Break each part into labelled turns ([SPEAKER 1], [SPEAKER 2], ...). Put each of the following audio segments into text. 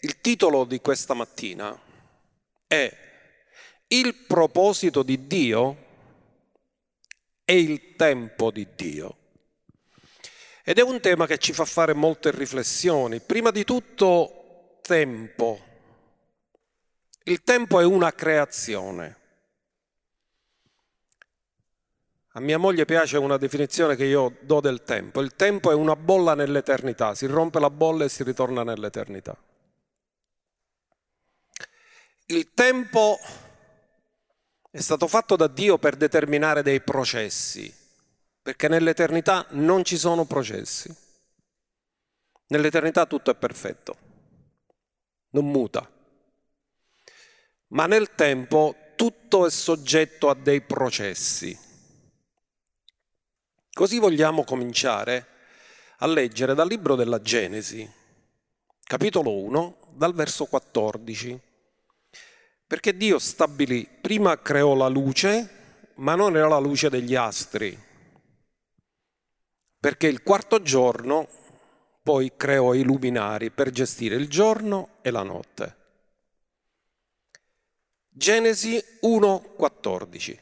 [SPEAKER 1] il titolo di questa mattina è Il proposito di Dio e il tempo di Dio. Ed è un tema che ci fa fare molte riflessioni. Prima di tutto, tempo. Il tempo è una creazione. A mia moglie piace una definizione che io do del tempo. Il tempo è una bolla nell'eternità, si rompe la bolla e si ritorna nell'eternità. Il tempo è stato fatto da Dio per determinare dei processi, perché nell'eternità non ci sono processi. Nell'eternità tutto è perfetto, non muta. Ma nel tempo tutto è soggetto a dei processi. Così vogliamo cominciare a leggere dal libro della Genesi, capitolo 1, dal verso 14. Perché Dio stabilì, prima creò la luce, ma non era la luce degli astri, perché il quarto giorno poi creò i luminari per gestire il giorno e la notte. Genesi 1:14.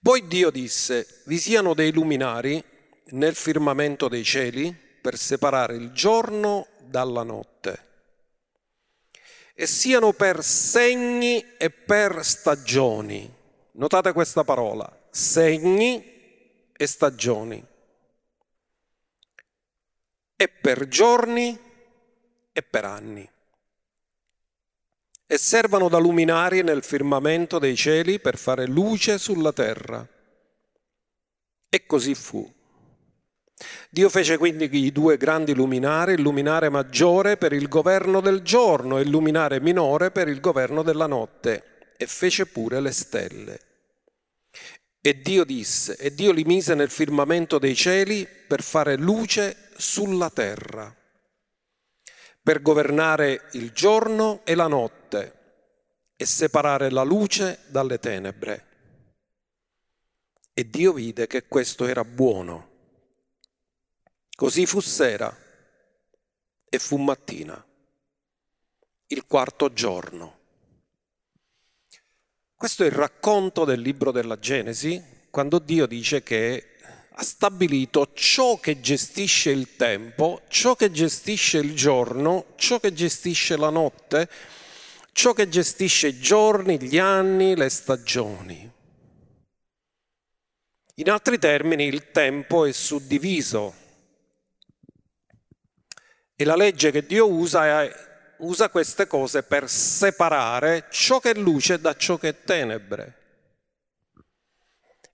[SPEAKER 1] Poi Dio disse, vi siano dei luminari nel firmamento dei cieli per separare il giorno dalla notte e siano per segni e per stagioni. Notate questa parola, segni e stagioni. E per giorni e per anni. E servano da luminari nel firmamento dei cieli per fare luce sulla terra. E così fu. Dio fece quindi i due grandi luminari, il luminare maggiore per il governo del giorno e il luminare minore per il governo della notte, e fece pure le stelle. E Dio disse, e Dio li mise nel firmamento dei cieli per fare luce sulla terra, per governare il giorno e la notte e separare la luce dalle tenebre. E Dio vide che questo era buono. Così fu sera e fu mattina, il quarto giorno. Questo è il racconto del libro della Genesi, quando Dio dice che ha stabilito ciò che gestisce il tempo, ciò che gestisce il giorno, ciò che gestisce la notte, ciò che gestisce i giorni, gli anni, le stagioni. In altri termini, il tempo è suddiviso e la legge che Dio usa è, usa queste cose per separare ciò che è luce da ciò che è tenebre.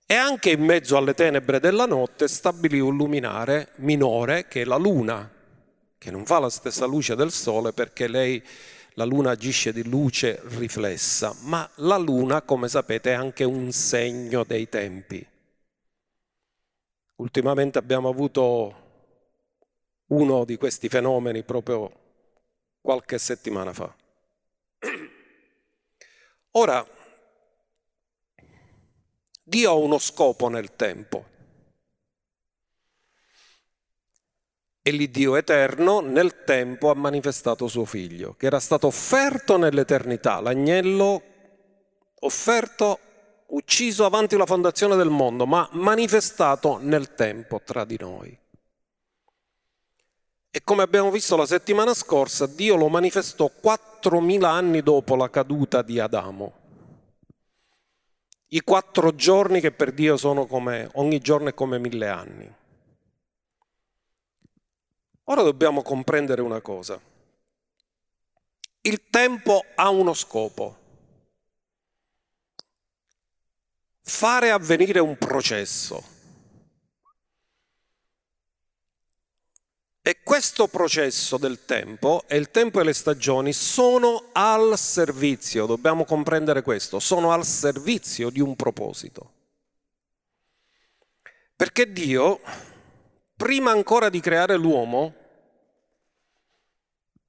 [SPEAKER 1] E anche in mezzo alle tenebre della notte stabilì un luminare minore che è la luna, che non fa la stessa luce del sole perché lei, la luna agisce di luce riflessa, ma la luna, come sapete, è anche un segno dei tempi. Ultimamente abbiamo avuto uno di questi fenomeni proprio qualche settimana fa. Ora, Dio ha uno scopo nel tempo. E l'Iddio eterno nel tempo ha manifestato suo figlio, che era stato offerto nell'eternità, l'agnello offerto, ucciso avanti la fondazione del mondo, ma manifestato nel tempo tra di noi. E come abbiamo visto la settimana scorsa, Dio lo manifestò 4.000 anni dopo la caduta di Adamo. I quattro giorni che per Dio sono come, ogni giorno è come mille anni. Ora dobbiamo comprendere una cosa. Il tempo ha uno scopo. Fare avvenire un processo. E questo processo del tempo e il tempo e le stagioni sono al servizio, dobbiamo comprendere questo, sono al servizio di un proposito. Perché Dio, prima ancora di creare l'uomo,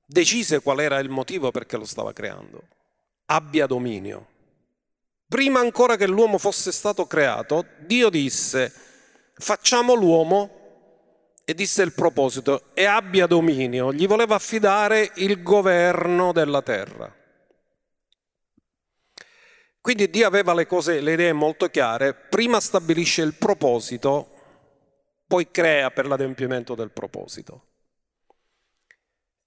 [SPEAKER 1] decise qual era il motivo perché lo stava creando. Abbia dominio. Prima ancora che l'uomo fosse stato creato, Dio disse, facciamo l'uomo e disse il proposito e abbia dominio, gli voleva affidare il governo della terra. Quindi Dio aveva le, cose, le idee molto chiare, prima stabilisce il proposito, poi crea per l'adempimento del proposito.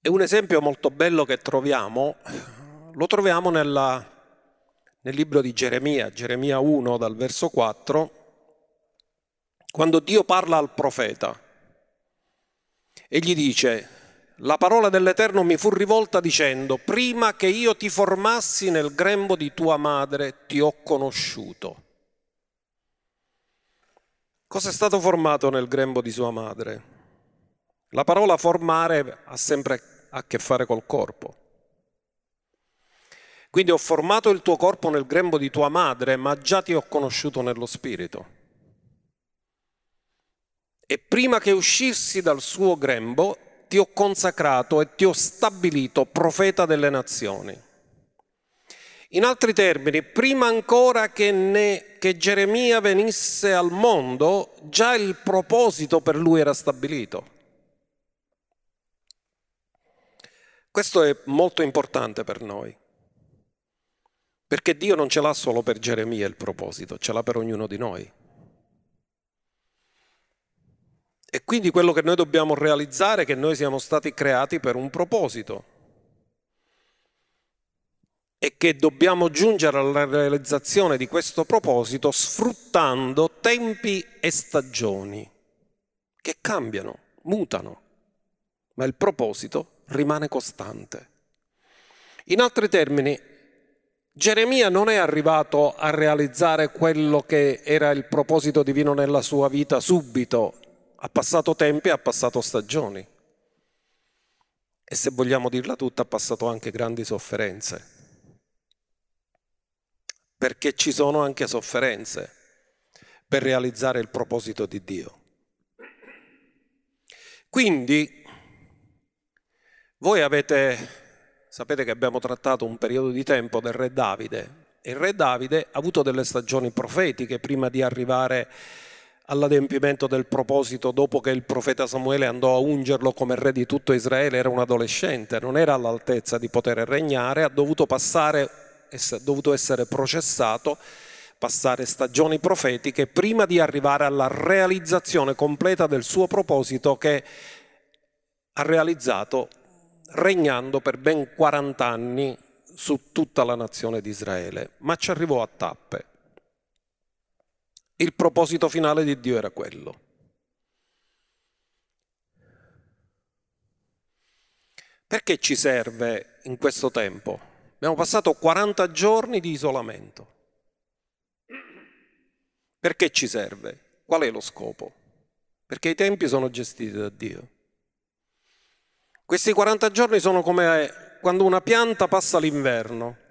[SPEAKER 1] E un esempio molto bello che troviamo, lo troviamo nella, nel libro di Geremia, Geremia 1 dal verso 4, quando Dio parla al profeta e gli dice, la parola dell'Eterno mi fu rivolta dicendo, prima che io ti formassi nel grembo di tua madre ti ho conosciuto. Cosa è stato formato nel grembo di sua madre? La parola formare ha sempre a che fare col corpo. Quindi ho formato il tuo corpo nel grembo di tua madre, ma già ti ho conosciuto nello spirito. E prima che uscissi dal suo grembo, ti ho consacrato e ti ho stabilito profeta delle nazioni. In altri termini, prima ancora che, ne, che, Geremia venisse al mondo, già il proposito per lui era stabilito. Questo è molto importante per noi, perché Dio non ce l'ha solo per Geremia il proposito, ce l'ha per ognuno di noi. E quindi quello che noi dobbiamo realizzare è che noi siamo stati creati per un proposito. E che dobbiamo giungere alla realizzazione di questo proposito sfruttando tempi e stagioni che cambiano, mutano, ma il proposito rimane costante. In altri termini, Geremia non è arrivato a realizzare quello che era il proposito divino nella sua vita subito ha passato tempi e ha passato stagioni. E se vogliamo dirla tutta, ha passato anche grandi sofferenze. Perché ci sono anche sofferenze per realizzare il proposito di Dio. Quindi, voi avete, sapete che abbiamo trattato un periodo di tempo del re Davide, il re Davide ha avuto delle stagioni profetiche prima di arrivare a all'adempimento del proposito dopo che il profeta Samuele andò a ungerlo come re di tutto Israele, era un adolescente, non era all'altezza di poter regnare, ha dovuto, passare, ha dovuto essere processato, passare stagioni profetiche prima di arrivare alla realizzazione completa del suo proposito che ha realizzato regnando per ben 40 anni su tutta la nazione di Israele, ma ci arrivò a tappe. Il proposito finale di Dio era quello. Perché ci serve in questo tempo? Abbiamo passato 40 giorni di isolamento. Perché ci serve? Qual è lo scopo? Perché i tempi sono gestiti da Dio. Questi 40 giorni sono come quando una pianta passa l'inverno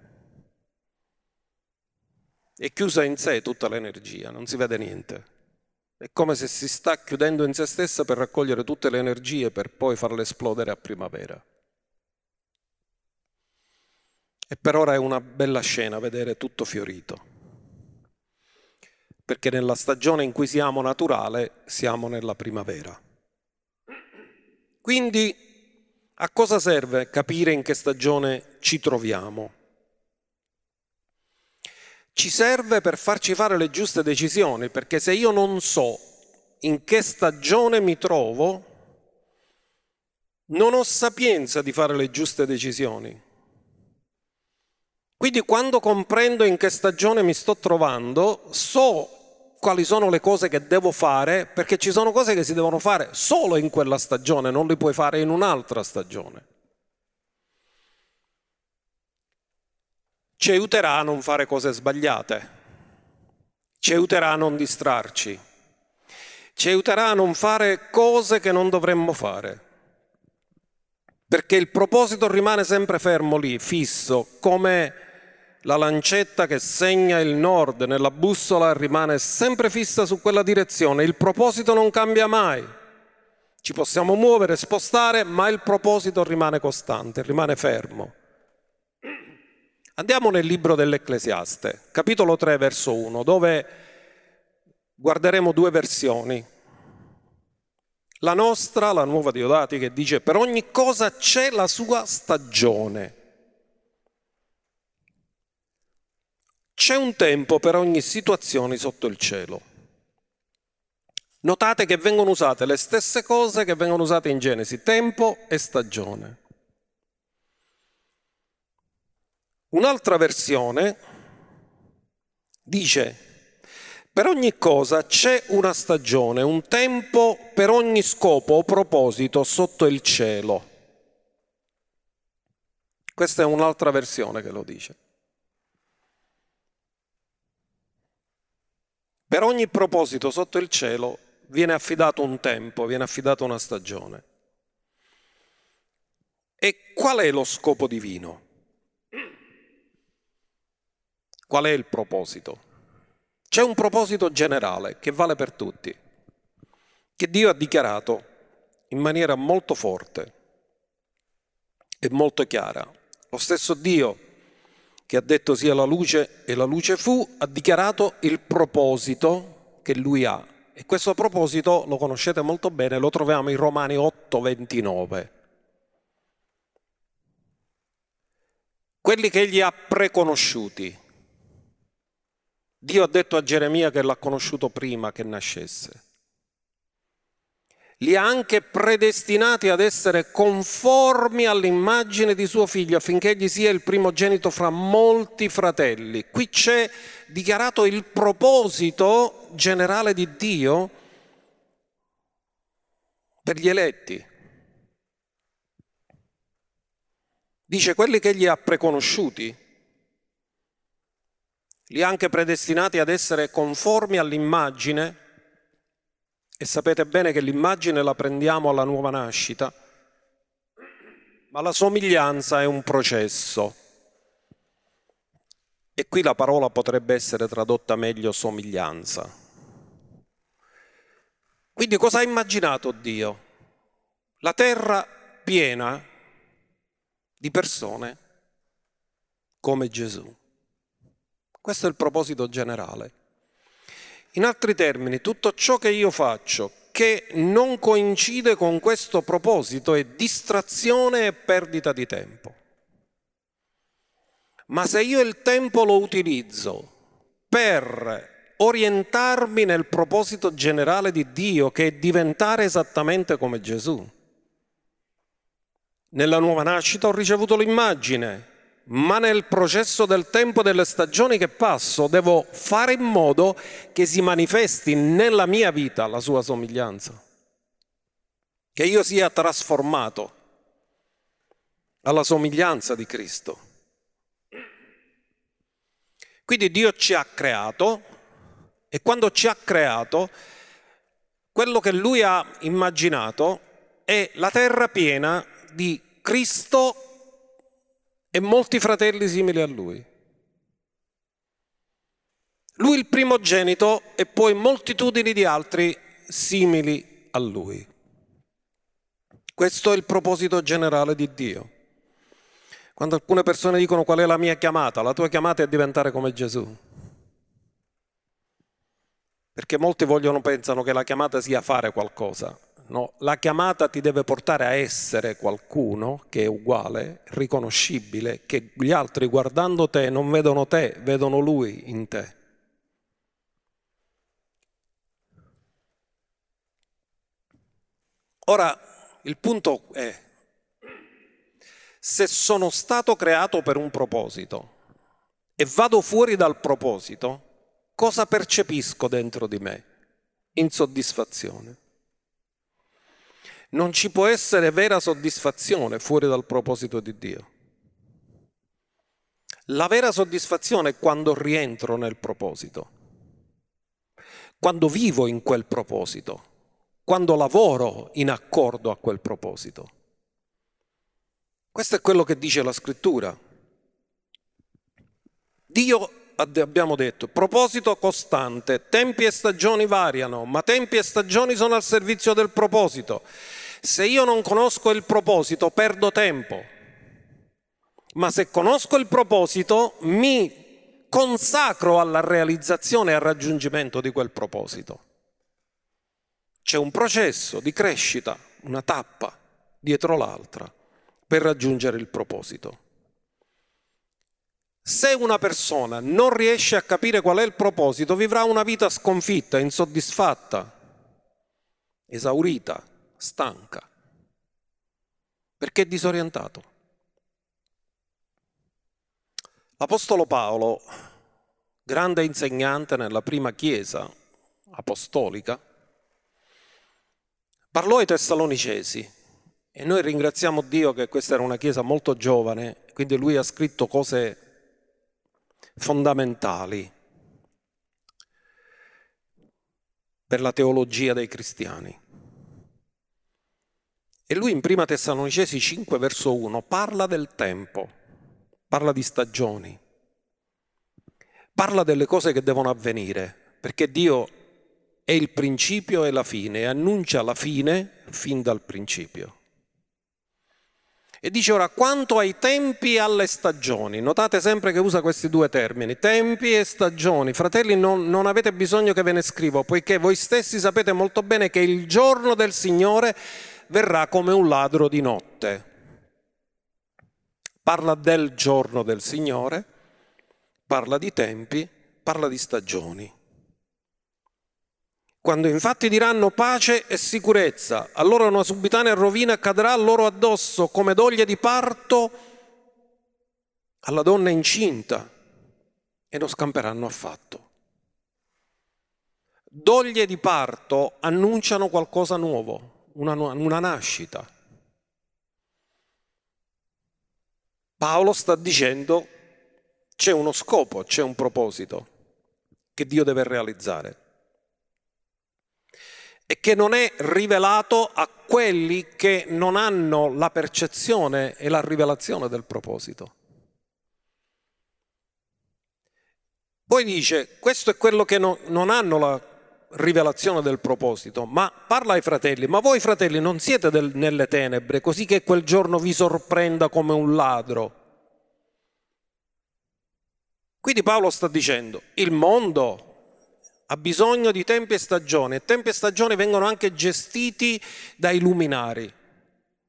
[SPEAKER 1] è chiusa in sé tutta l'energia, non si vede niente. È come se si sta chiudendo in se stessa per raccogliere tutte le energie per poi farle esplodere a primavera. E per ora è una bella scena vedere tutto fiorito. Perché nella stagione in cui siamo naturale siamo nella primavera. Quindi a cosa serve capire in che stagione ci troviamo? Ci serve per farci fare le giuste decisioni, perché se io non so in che stagione mi trovo, non ho sapienza di fare le giuste decisioni. Quindi quando comprendo in che stagione mi sto trovando, so quali sono le cose che devo fare, perché ci sono cose che si devono fare solo in quella stagione, non le puoi fare in un'altra stagione. Ci aiuterà a non fare cose sbagliate, ci aiuterà a non distrarci, ci aiuterà a non fare cose che non dovremmo fare, perché il proposito rimane sempre fermo lì, fisso, come la lancetta che segna il nord nella bussola rimane sempre fissa su quella direzione, il proposito non cambia mai. Ci possiamo muovere, spostare, ma il proposito rimane costante, rimane fermo. Andiamo nel libro dell'Ecclesiaste, capitolo 3, verso 1, dove guarderemo due versioni. La nostra, la nuova Diodati, che dice per ogni cosa c'è la sua stagione. C'è un tempo per ogni situazione sotto il cielo. Notate che vengono usate le stesse cose che vengono usate in Genesi, tempo e stagione. Un'altra versione dice per ogni cosa c'è una stagione, un tempo per ogni scopo o proposito sotto il cielo. Questa è un'altra versione che lo dice. Per ogni proposito sotto il cielo viene affidato un tempo, viene affidata una stagione. E qual è lo scopo divino? Qual è il proposito? C'è un proposito generale che vale per tutti, che Dio ha dichiarato in maniera molto forte e molto chiara. Lo stesso Dio che ha detto sia la luce e la luce fu, ha dichiarato il proposito che lui ha. E questo proposito lo conoscete molto bene, lo troviamo in Romani 8, 29. Quelli che egli ha preconosciuti, Dio ha detto a Geremia che l'ha conosciuto prima che nascesse. Li ha anche predestinati ad essere conformi all'immagine di suo figlio affinché egli sia il primogenito fra molti fratelli. Qui c'è dichiarato il proposito generale di Dio per gli eletti. Dice quelli che egli ha preconosciuti li ha anche predestinati ad essere conformi all'immagine, e sapete bene che l'immagine la prendiamo alla nuova nascita, ma la somiglianza è un processo. E qui la parola potrebbe essere tradotta meglio somiglianza. Quindi cosa ha immaginato Dio? La terra piena di persone come Gesù. Questo è il proposito generale. In altri termini, tutto ciò che io faccio che non coincide con questo proposito è distrazione e perdita di tempo. Ma se io il tempo lo utilizzo per orientarmi nel proposito generale di Dio, che è diventare esattamente come Gesù, nella nuova nascita ho ricevuto l'immagine, ma nel processo del tempo delle stagioni che passo devo fare in modo che si manifesti nella mia vita la sua somiglianza, che io sia trasformato alla somiglianza di Cristo. Quindi Dio ci ha creato e quando ci ha creato, quello che Lui ha immaginato è la terra piena di Cristo e molti fratelli simili a lui. Lui il primogenito e poi moltitudini di altri simili a lui. Questo è il proposito generale di Dio. Quando alcune persone dicono qual è la mia chiamata, la tua chiamata è diventare come Gesù. Perché molti vogliono, pensano che la chiamata sia fare qualcosa. No, la chiamata ti deve portare a essere qualcuno che è uguale, riconoscibile, che gli altri guardando te non vedono te, vedono lui in te. Ora, il punto è, se sono stato creato per un proposito e vado fuori dal proposito, cosa percepisco dentro di me? Insoddisfazione non ci può essere vera soddisfazione fuori dal proposito di Dio. La vera soddisfazione è quando rientro nel proposito, quando vivo in quel proposito, quando lavoro in accordo a quel proposito. Questo è quello che dice la scrittura. Dio, abbiamo detto, proposito costante, tempi e stagioni variano, ma tempi e stagioni sono al servizio del proposito. Se io non conosco il proposito, perdo tempo. Ma se conosco il proposito, mi consacro alla realizzazione e al raggiungimento di quel proposito. C'è un processo di crescita, una tappa dietro l'altra per raggiungere il proposito. Se una persona non riesce a capire qual è il proposito, vivrà una vita sconfitta, insoddisfatta, esaurita, stanca, perché è disorientato. L'Apostolo Paolo, grande insegnante nella prima chiesa apostolica, parlò ai Tessalonicesi e noi ringraziamo Dio che questa era una chiesa molto giovane, quindi lui ha scritto cose fondamentali per la teologia dei cristiani. E lui in prima Tessalonicesi 5 verso 1 parla del tempo, parla di stagioni, parla delle cose che devono avvenire, perché Dio è il principio e la fine annuncia la fine fin dal principio. E dice ora quanto ai tempi e alle stagioni, notate sempre che usa questi due termini, tempi e stagioni. Fratelli, non, non, avete bisogno che ve ne scrivo, poiché voi stessi sapete molto bene che il giorno del Signore verrà come un ladro di notte. Parla del giorno del Signore, parla di tempi, parla di stagioni. Quando infatti diranno pace e sicurezza, allora una subitanea rovina cadrà loro addosso come doglie di parto alla donna incinta e non scamperanno affatto. Doglie di parto annunciano qualcosa nuovo, una, una nascita. Paolo sta dicendo c'è uno scopo, c'è un proposito che Dio deve realizzare e che non è rivelato a quelli che non hanno la percezione e la rivelazione del proposito. Poi dice, questo è quello che no, non hanno la rivelazione del proposito, ma parla ai fratelli, ma voi fratelli non siete del, nelle tenebre, così che quel giorno vi sorprenda come un ladro. Quindi Paolo sta dicendo, il mondo ha bisogno di tempi e stagioni e tempi e stagioni vengono anche gestiti dai luminari.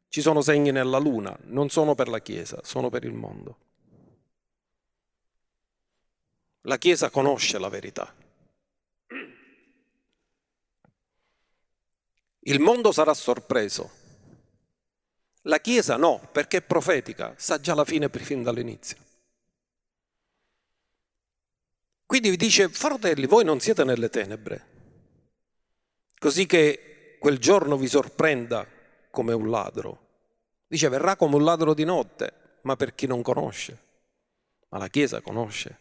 [SPEAKER 1] Ci sono segni nella luna, non sono per la Chiesa, sono per il mondo. La Chiesa conosce la verità. Il mondo sarà sorpreso. La Chiesa no, perché è profetica, sa già la fine fin dall'inizio. Quindi vi dice, fratelli, voi non siete nelle tenebre, così che quel giorno vi sorprenda come un ladro. Dice, verrà come un ladro di notte, ma per chi non conosce. Ma la Chiesa conosce.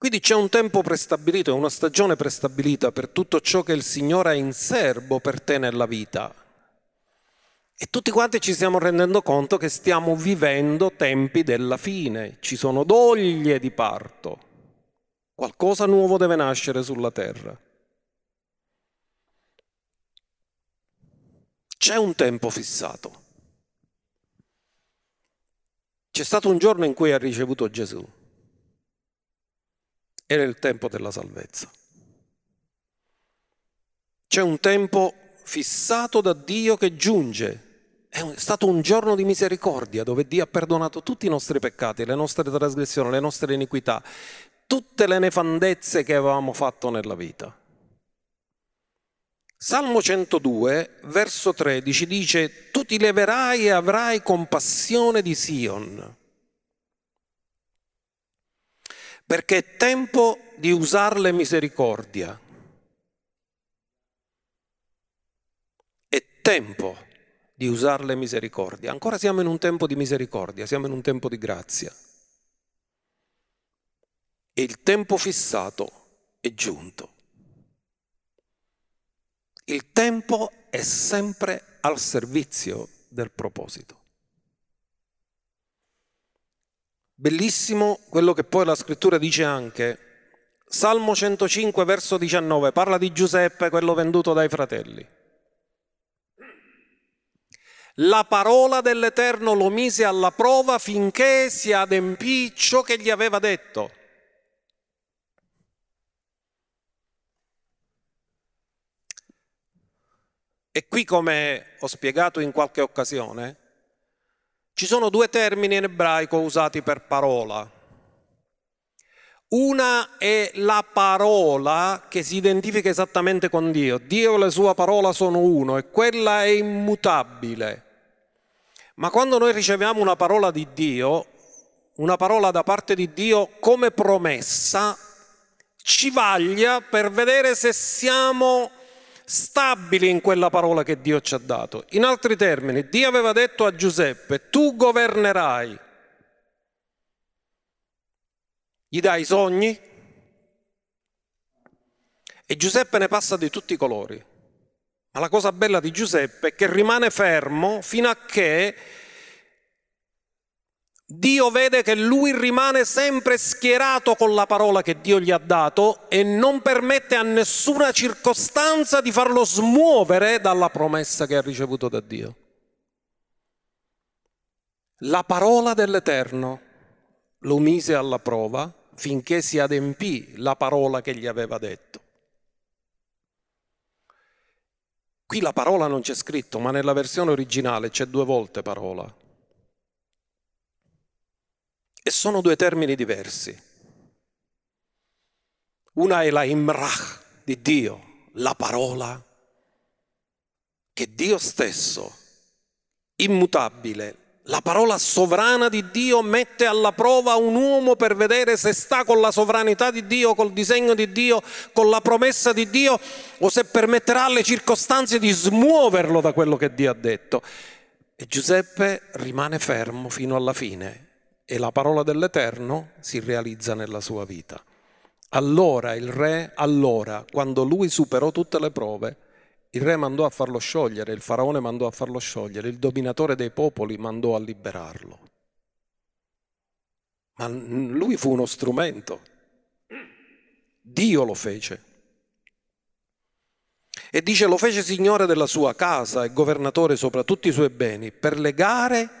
[SPEAKER 1] Quindi c'è un tempo prestabilito, una stagione prestabilita per tutto ciò che il Signore ha in serbo per te nella vita. E tutti quanti ci stiamo rendendo conto che stiamo vivendo tempi della fine, ci sono doglie di parto, qualcosa nuovo deve nascere sulla terra. C'è un tempo fissato. C'è stato un giorno in cui ha ricevuto Gesù. Era il tempo della salvezza. C'è un tempo fissato da Dio che giunge è stato un giorno di misericordia dove Dio ha perdonato tutti i nostri peccati, le nostre trasgressioni, le nostre iniquità, tutte le nefandezze che avevamo fatto nella vita. Salmo 102, verso 13 dice, tu ti leverai e avrai compassione di Sion, perché è tempo di usarle misericordia. È tempo di usarle misericordia. Ancora siamo in un tempo di misericordia, siamo in un tempo di grazia. E il tempo fissato è giunto. Il tempo è sempre al servizio del proposito. Bellissimo quello che poi la scrittura dice anche. Salmo 105, verso 19, parla di Giuseppe, quello venduto dai fratelli. La parola dell'Eterno lo mise alla prova finché si adempì ciò che gli aveva detto. E qui, come ho spiegato in qualche occasione, ci sono due termini in ebraico usati per parola. Una è la parola che si identifica esattamente con Dio. Dio e la sua parola sono uno e quella è immutabile. Ma quando noi riceviamo una parola di Dio, una parola da parte di Dio come promessa, ci vaglia per vedere se siamo stabili in quella parola che Dio ci ha dato. In altri termini, Dio aveva detto a Giuseppe, tu governerai. Gli dai i sogni e Giuseppe ne passa di tutti i colori. Ma la cosa bella di Giuseppe è che rimane fermo fino a che Dio vede che lui rimane sempre schierato con la parola che Dio gli ha dato e non permette a nessuna circostanza di farlo smuovere dalla promessa che ha ricevuto da Dio. La parola dell'Eterno lo mise alla prova finché si adempì la parola che gli aveva detto. Qui la parola non c'è scritto, ma nella versione originale c'è due volte parola. E sono due termini diversi. Una è la imrach di Dio, la parola che Dio stesso, immutabile, la parola sovrana di Dio mette alla prova un uomo per vedere se sta con la sovranità di Dio, col disegno di Dio, con la promessa di Dio o se permetterà alle circostanze di smuoverlo da quello che Dio ha detto. E Giuseppe rimane fermo fino alla fine e la parola dell'Eterno si realizza nella sua vita. Allora il re, allora, quando lui superò tutte le prove, il re mandò a farlo sciogliere, il faraone mandò a farlo sciogliere, il dominatore dei popoli mandò a liberarlo. Ma lui fu uno strumento. Dio lo fece. E dice lo fece signore della sua casa e governatore sopra tutti i suoi beni per legare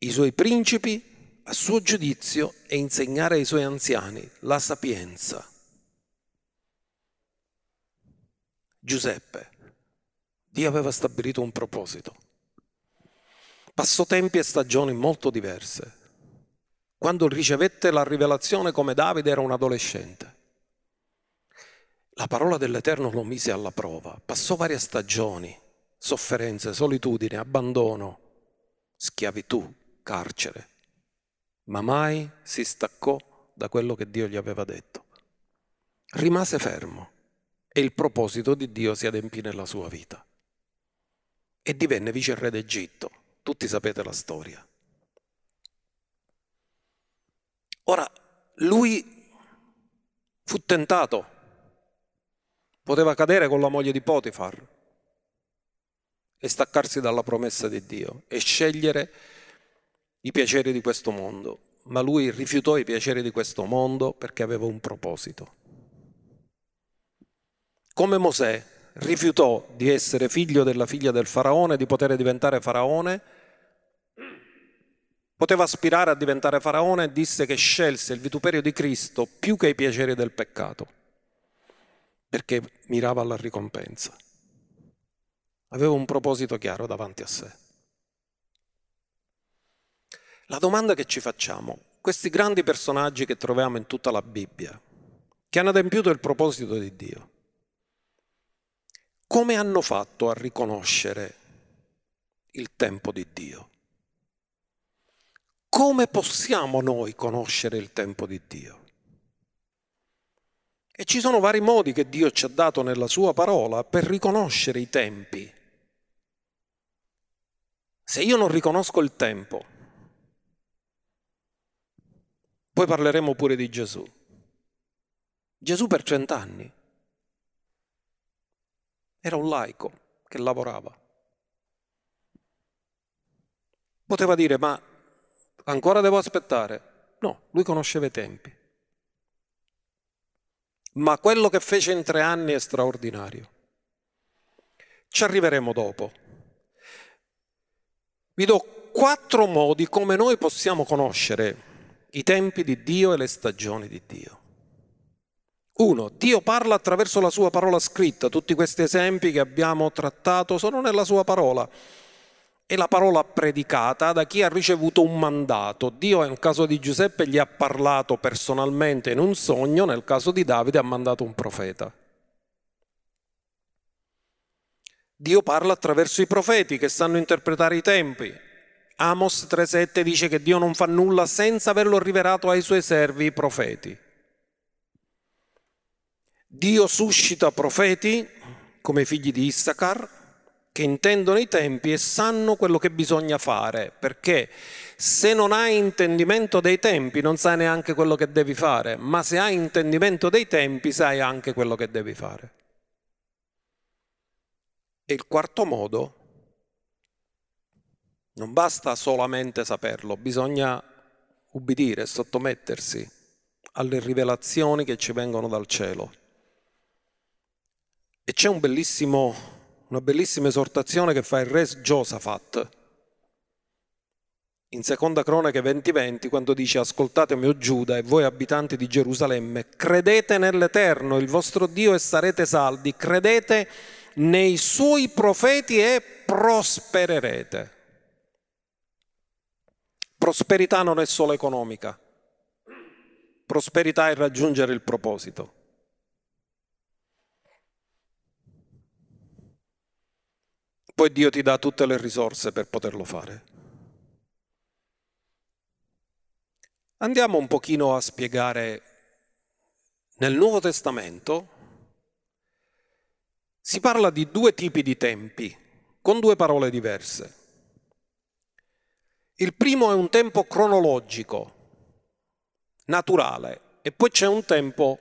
[SPEAKER 1] i suoi principi a suo giudizio e insegnare ai suoi anziani la sapienza. Giuseppe, Dio aveva stabilito un proposito. Passò tempi e stagioni molto diverse. Quando ricevette la rivelazione come Davide era un adolescente. La parola dell'Eterno lo mise alla prova. Passò varie stagioni, sofferenze, solitudine, abbandono, schiavitù, carcere, ma mai si staccò da quello che Dio gli aveva detto. Rimase fermo e il proposito di Dio si adempì nella sua vita. E divenne viceré d'Egitto. Tutti sapete la storia. Ora, lui fu tentato, poteva cadere con la moglie di Potifar e staccarsi dalla promessa di Dio e scegliere i piaceri di questo mondo, ma lui rifiutò i piaceri di questo mondo perché aveva un proposito. Come Mosè rifiutò di essere figlio della figlia del faraone, di poter diventare faraone, poteva aspirare a diventare faraone e disse che scelse il vituperio di Cristo più che i piaceri del peccato, perché mirava alla ricompensa. Aveva un proposito chiaro davanti a sé. La domanda che ci facciamo, questi grandi personaggi che troviamo in tutta la Bibbia, che hanno adempiuto il proposito di Dio, come hanno fatto a riconoscere il tempo di Dio? Come possiamo noi conoscere il tempo di Dio? E ci sono vari modi che Dio ci ha dato nella sua parola per riconoscere i tempi. Se io non riconosco il tempo, poi parleremo pure di Gesù. Gesù per cent'anni era un laico che lavorava. Poteva dire, ma ancora devo aspettare? No, lui conosceva i tempi. Ma quello che fece in tre anni è straordinario. Ci arriveremo dopo. Vi do quattro modi come noi possiamo conoscere i tempi di Dio e le stagioni di Dio. Uno, Dio parla attraverso la sua parola scritta, tutti questi esempi che abbiamo trattato sono nella sua parola. E la parola predicata da chi ha ricevuto un mandato. Dio nel caso di Giuseppe gli ha parlato personalmente in un sogno, nel caso di Davide ha mandato un profeta. Dio parla attraverso i profeti che sanno interpretare i tempi. Amos 3:7 dice che Dio non fa nulla senza averlo rivelato ai suoi servi, i profeti. Dio suscita profeti come figli di Issachar che intendono i tempi e sanno quello che bisogna fare, perché se non hai intendimento dei tempi non sai neanche quello che devi fare, ma se hai intendimento dei tempi sai anche quello che devi fare. E il quarto modo, non basta solamente saperlo, bisogna ubbidire, sottomettersi alle rivelazioni che ci vengono dal cielo. E c'è un una bellissima esortazione che fa il re Giosafat in seconda cronache 20:20 quando dice ascoltatemi o Giuda e voi abitanti di Gerusalemme, credete nell'Eterno, il vostro Dio e sarete saldi, credete nei suoi profeti e prospererete. Prosperità non è solo economica, prosperità è raggiungere il proposito. poi Dio ti dà tutte le risorse per poterlo fare. Andiamo un pochino a spiegare nel Nuovo Testamento si parla di due tipi di tempi con due parole diverse. Il primo è un tempo cronologico, naturale, e poi c'è un tempo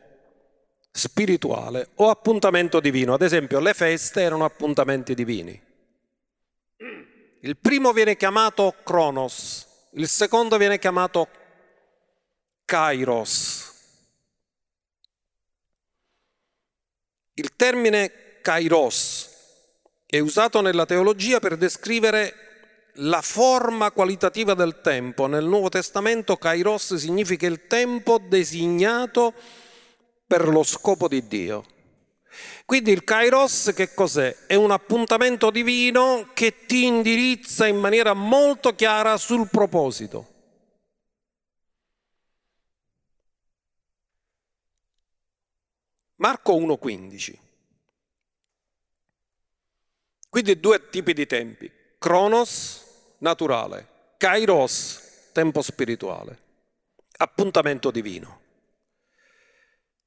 [SPEAKER 1] spirituale o appuntamento divino. Ad esempio, le feste erano appuntamenti divini. Il primo viene chiamato Kronos, il secondo viene chiamato Kairos. Il termine Kairos è usato nella teologia per descrivere la forma qualitativa del tempo. Nel Nuovo Testamento Kairos significa il tempo designato per lo scopo di Dio. Quindi il Kairos che cos'è? È un appuntamento divino che ti indirizza in maniera molto chiara sul proposito. Marco 1,15. Quindi due tipi di tempi. Cronos, naturale. Kairos, tempo spirituale. Appuntamento divino.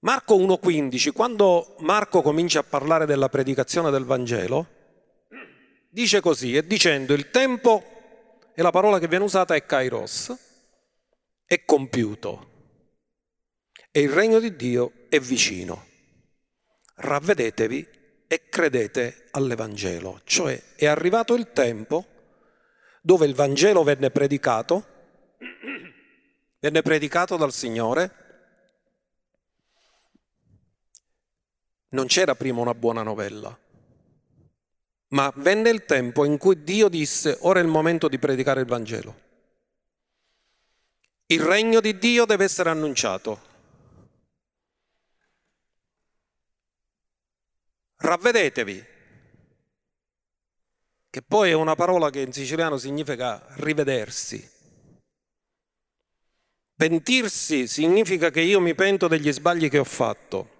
[SPEAKER 1] Marco 1,15, quando Marco comincia a parlare della predicazione del Vangelo, dice così, e dicendo il tempo, e la parola che viene usata è kairos, è compiuto, e il regno di Dio è vicino. Ravvedetevi e credete all'Evangelo, cioè è arrivato il tempo dove il Vangelo venne predicato, venne predicato dal Signore, Non c'era prima una buona novella, ma venne il tempo in cui Dio disse ora è il momento di predicare il Vangelo. Il regno di Dio deve essere annunciato. Ravvedetevi, che poi è una parola che in siciliano significa rivedersi. Pentirsi significa che io mi pento degli sbagli che ho fatto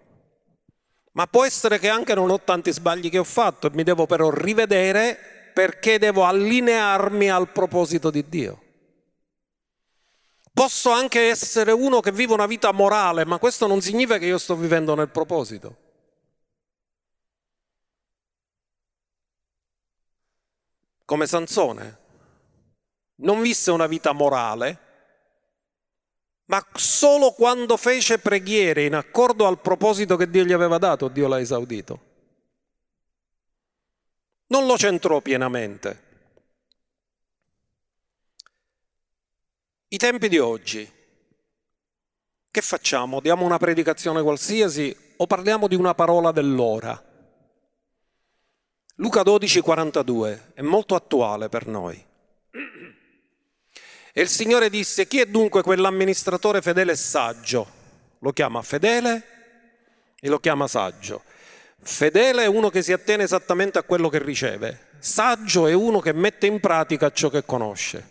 [SPEAKER 1] ma può essere che anche non ho tanti sbagli che ho fatto e mi devo però rivedere perché devo allinearmi al proposito di Dio. Posso anche essere uno che vive una vita morale, ma questo non significa che io sto vivendo nel proposito. Come Sansone. Non visse una vita morale, ma solo quando fece preghiere in accordo al proposito che Dio gli aveva dato, Dio l'ha esaudito. Non lo centrò pienamente. I tempi di oggi, che facciamo? Diamo una predicazione qualsiasi o parliamo di una parola dell'ora? Luca 12, 42 è molto attuale per noi. E il Signore disse, chi è dunque quell'amministratore fedele e saggio? Lo chiama fedele e lo chiama saggio. Fedele è uno che si attiene esattamente a quello che riceve. Saggio è uno che mette in pratica ciò che conosce.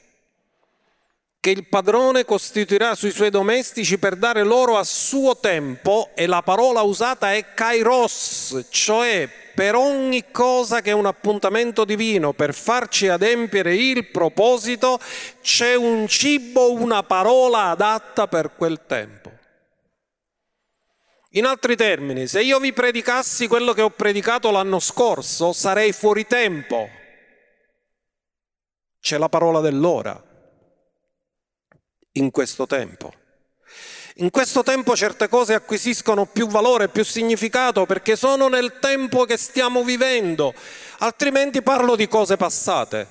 [SPEAKER 1] Che il padrone costituirà sui suoi domestici per dare loro a suo tempo, e la parola usata è kairos, cioè per ogni cosa che è un appuntamento divino, per farci adempiere il proposito, c'è un cibo, una parola adatta per quel tempo. In altri termini, se io vi predicassi quello che ho predicato l'anno scorso, sarei fuori tempo. C'è la parola dell'ora in questo tempo. In questo tempo certe cose acquisiscono più valore, più significato perché sono nel tempo che stiamo vivendo, altrimenti parlo di cose passate.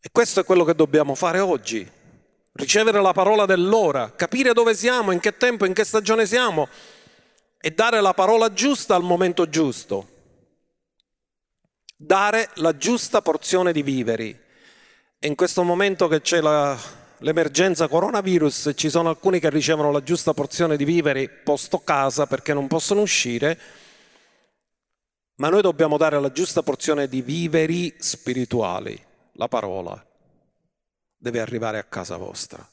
[SPEAKER 1] E questo è quello che dobbiamo fare oggi ricevere la parola dell'ora, capire dove siamo, in che tempo, in che stagione siamo e dare la parola giusta al momento giusto. Dare la giusta porzione di viveri. E in questo momento che c'è la, l'emergenza coronavirus, ci sono alcuni che ricevono la giusta porzione di viveri posto casa perché non possono uscire, ma noi dobbiamo dare la giusta porzione di viveri spirituali, la parola deve arrivare a casa vostra.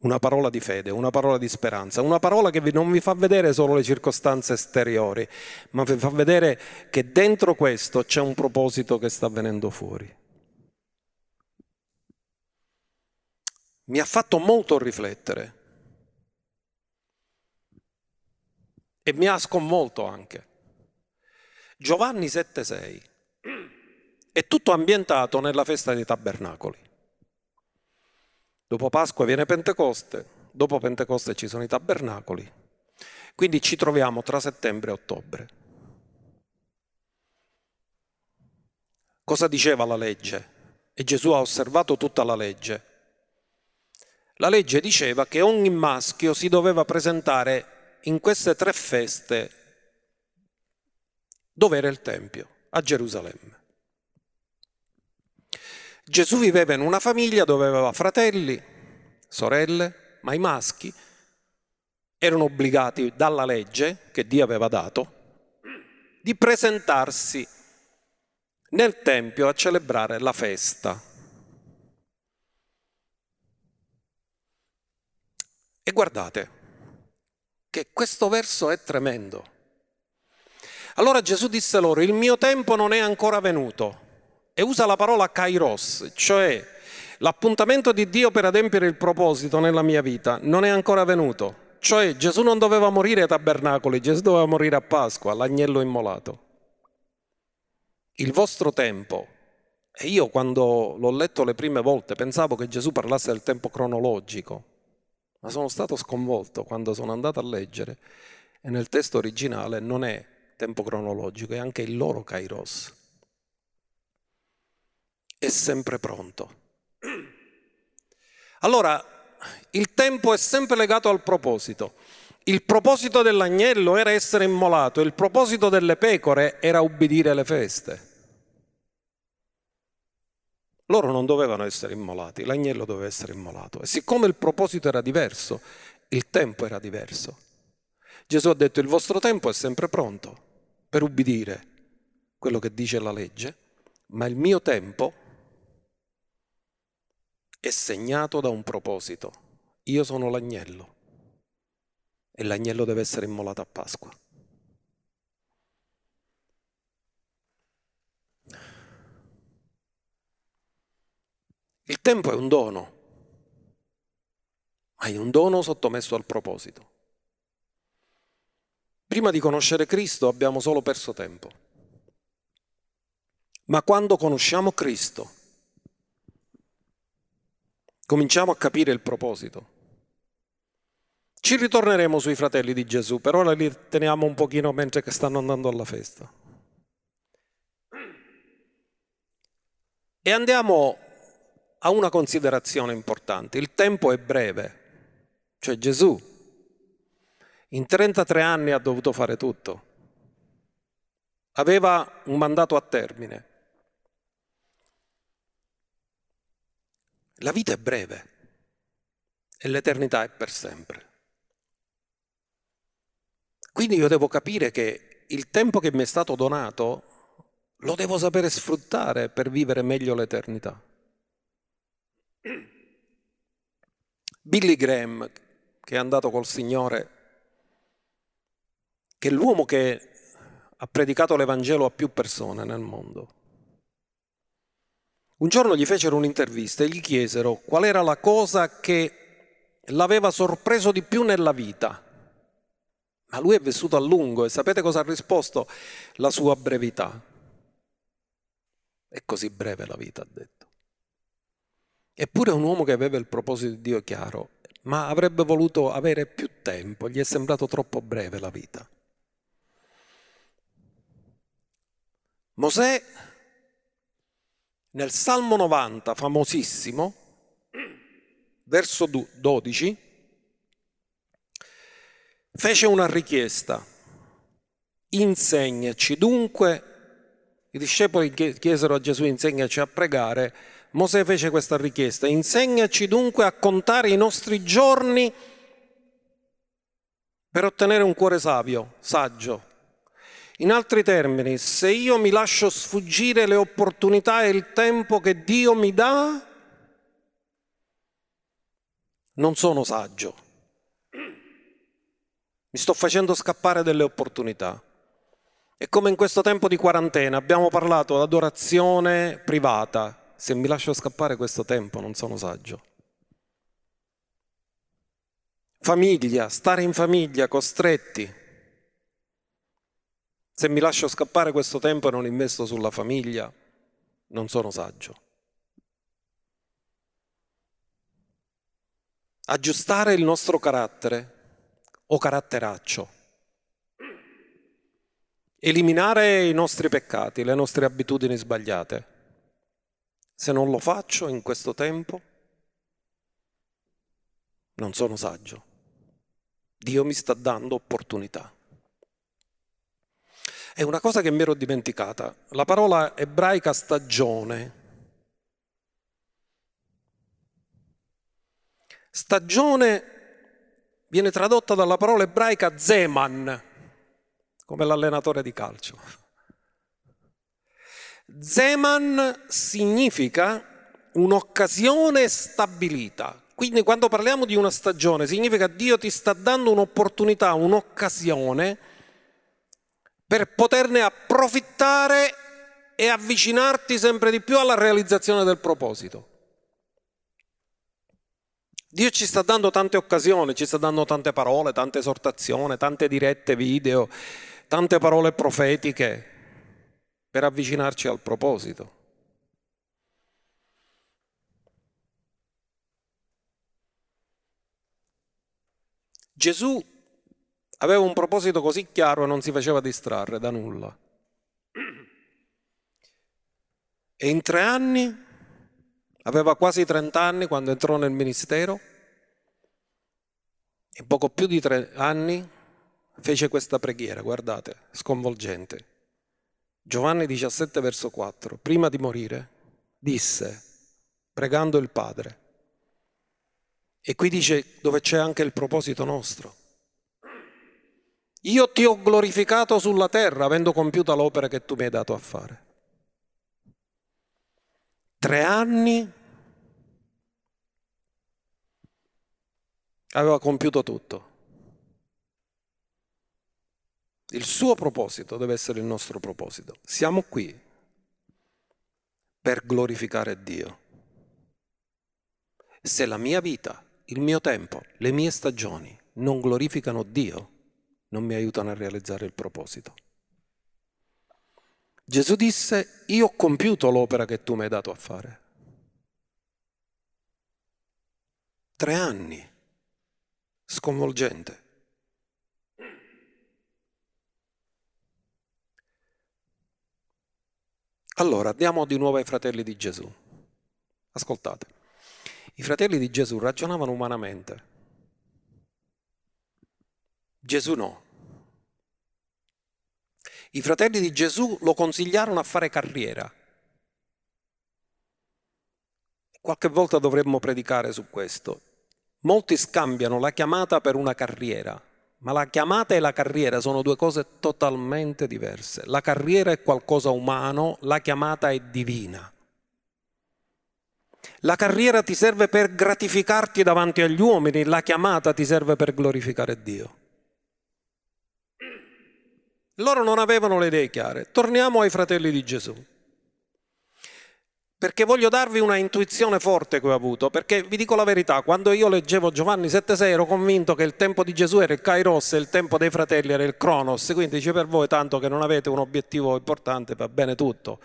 [SPEAKER 1] Una parola di fede, una parola di speranza, una parola che non vi fa vedere solo le circostanze esteriori, ma vi fa vedere che dentro questo c'è un proposito che sta venendo fuori. Mi ha fatto molto riflettere e mi ha sconvolto anche. Giovanni 7,6 è tutto ambientato nella festa dei tabernacoli. Dopo Pasqua viene Pentecoste, dopo Pentecoste ci sono i tabernacoli. Quindi ci troviamo tra settembre e ottobre. Cosa diceva la legge? E Gesù ha osservato tutta la legge. La legge diceva che ogni maschio si doveva presentare in queste tre feste dove era il Tempio, a Gerusalemme. Gesù viveva in una famiglia dove aveva fratelli, sorelle, ma i maschi erano obbligati dalla legge che Dio aveva dato di presentarsi nel Tempio a celebrare la festa. E guardate che questo verso è tremendo. Allora Gesù disse loro, il mio tempo non è ancora venuto e usa la parola kairos, cioè l'appuntamento di Dio per adempiere il proposito nella mia vita non è ancora venuto. Cioè Gesù non doveva morire ai tabernacoli, Gesù doveva morire a Pasqua, l'agnello immolato. Il vostro tempo, e io quando l'ho letto le prime volte pensavo che Gesù parlasse del tempo cronologico, ma sono stato sconvolto quando sono andato a leggere e nel testo originale non è tempo cronologico, è anche il loro kairos è sempre pronto. Allora, il tempo è sempre legato al proposito. Il proposito dell'agnello era essere immolato, il proposito delle pecore era ubbidire alle feste. Loro non dovevano essere immolati, l'agnello doveva essere immolato. E siccome il proposito era diverso, il tempo era diverso. Gesù ha detto il vostro tempo è sempre pronto per ubbidire quello che dice la legge, ma il mio tempo è segnato da un proposito. Io sono l'agnello e l'agnello deve essere immolato a Pasqua. Il tempo è un dono, ma è un dono sottomesso al proposito. Prima di conoscere Cristo abbiamo solo perso tempo, ma quando conosciamo Cristo Cominciamo a capire il proposito. Ci ritorneremo sui fratelli di Gesù, per ora li teniamo un pochino mentre stanno andando alla festa. E andiamo a una considerazione importante. Il tempo è breve, cioè Gesù in 33 anni ha dovuto fare tutto. Aveva un mandato a termine. La vita è breve e l'eternità è per sempre. Quindi io devo capire che il tempo che mi è stato donato lo devo sapere sfruttare per vivere meglio l'eternità. Billy Graham, che è andato col Signore, che è l'uomo che ha predicato l'Evangelo a più persone nel mondo. Un giorno gli fecero un'intervista e gli chiesero qual era la cosa che l'aveva sorpreso di più nella vita. Ma lui è vissuto a lungo e sapete cosa ha risposto? La sua brevità. È così breve la vita, ha detto. Eppure è un uomo che aveva il proposito di Dio chiaro, ma avrebbe voluto avere più tempo, gli è sembrato troppo breve la vita. Mosè nel Salmo 90, famosissimo, verso 12, fece una richiesta. Insegnaci dunque, i discepoli chiesero a Gesù insegnaci a pregare, Mosè fece questa richiesta, insegnaci dunque a contare i nostri giorni per ottenere un cuore savio, saggio, in altri termini, se io mi lascio sfuggire le opportunità e il tempo che Dio mi dà, non sono saggio. Mi sto facendo scappare delle opportunità. E come in questo tempo di quarantena abbiamo parlato di adorazione privata, se mi lascio scappare questo tempo non sono saggio. Famiglia, stare in famiglia, costretti, se mi lascio scappare questo tempo e non investo sulla famiglia, non sono saggio. Aggiustare il nostro carattere o caratteraccio. Eliminare i nostri peccati, le nostre abitudini sbagliate. Se non lo faccio in questo tempo, non sono saggio. Dio mi sta dando opportunità. È una cosa che mi ero dimenticata. La parola ebraica stagione. Stagione viene tradotta dalla parola ebraica zeman, come l'allenatore di calcio. Zeman significa un'occasione stabilita. Quindi quando parliamo di una stagione significa Dio ti sta dando un'opportunità, un'occasione per poterne approfittare e avvicinarti sempre di più alla realizzazione del proposito. Dio ci sta dando tante occasioni, ci sta dando tante parole, tante esortazioni, tante dirette video, tante parole profetiche per avvicinarci al proposito. Gesù aveva un proposito così chiaro e non si faceva distrarre da nulla. E in tre anni, aveva quasi 30 anni quando entrò nel ministero, in poco più di tre anni fece questa preghiera, guardate, sconvolgente. Giovanni 17 verso 4, prima di morire, disse, pregando il Padre, e qui dice dove c'è anche il proposito nostro, io ti ho glorificato sulla terra avendo compiuta l'opera che tu mi hai dato a fare. Tre anni aveva compiuto tutto. Il suo proposito deve essere il nostro proposito. Siamo qui per glorificare Dio. Se la mia vita, il mio tempo, le mie stagioni non glorificano Dio, non mi aiutano a realizzare il proposito. Gesù disse, io ho compiuto l'opera che tu mi hai dato a fare. Tre anni, sconvolgente. Allora, andiamo di nuovo ai fratelli di Gesù. Ascoltate, i fratelli di Gesù ragionavano umanamente. Gesù no. I fratelli di Gesù lo consigliarono a fare carriera. Qualche volta dovremmo predicare su questo. Molti scambiano la chiamata per una carriera. Ma la chiamata e la carriera sono due cose totalmente diverse. La carriera è qualcosa umano, la chiamata è divina. La carriera ti serve per gratificarti davanti agli uomini, la chiamata ti serve per glorificare Dio. Loro non avevano le idee chiare. Torniamo ai fratelli di Gesù. Perché voglio darvi una intuizione forte che ho avuto, perché vi dico la verità, quando io leggevo Giovanni 7,6 ero convinto che il tempo di Gesù era il Kairos e il tempo dei fratelli era il Cronos, quindi dice per voi tanto che non avete un obiettivo importante va bene tutto.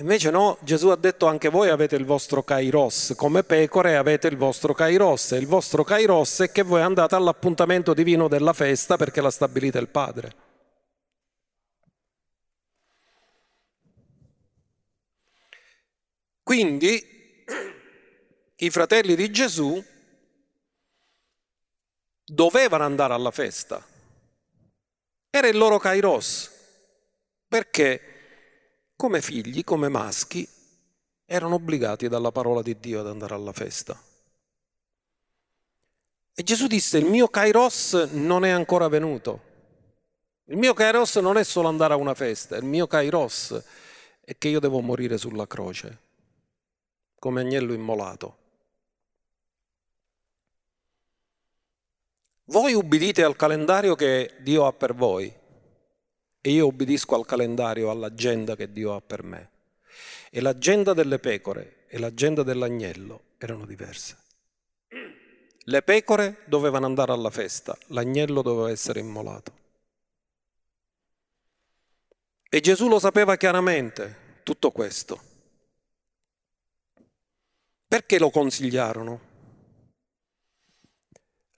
[SPEAKER 1] Invece no, Gesù ha detto anche voi avete il vostro Kairos, come pecore avete il vostro Kairos e il vostro Kairos è che voi andate all'appuntamento divino della festa perché la stabilite il Padre. Quindi i fratelli di Gesù dovevano andare alla festa. Era il loro kairos, perché come figli, come maschi, erano obbligati dalla parola di Dio ad andare alla festa. E Gesù disse, il mio kairos non è ancora venuto. Il mio kairos non è solo andare a una festa, il mio kairos è che io devo morire sulla croce come agnello immolato. Voi ubbidite al calendario che Dio ha per voi e io ubbidisco al calendario, all'agenda che Dio ha per me. E l'agenda delle pecore e l'agenda dell'agnello erano diverse. Le pecore dovevano andare alla festa, l'agnello doveva essere immolato. E Gesù lo sapeva chiaramente, tutto questo. Perché lo consigliarono?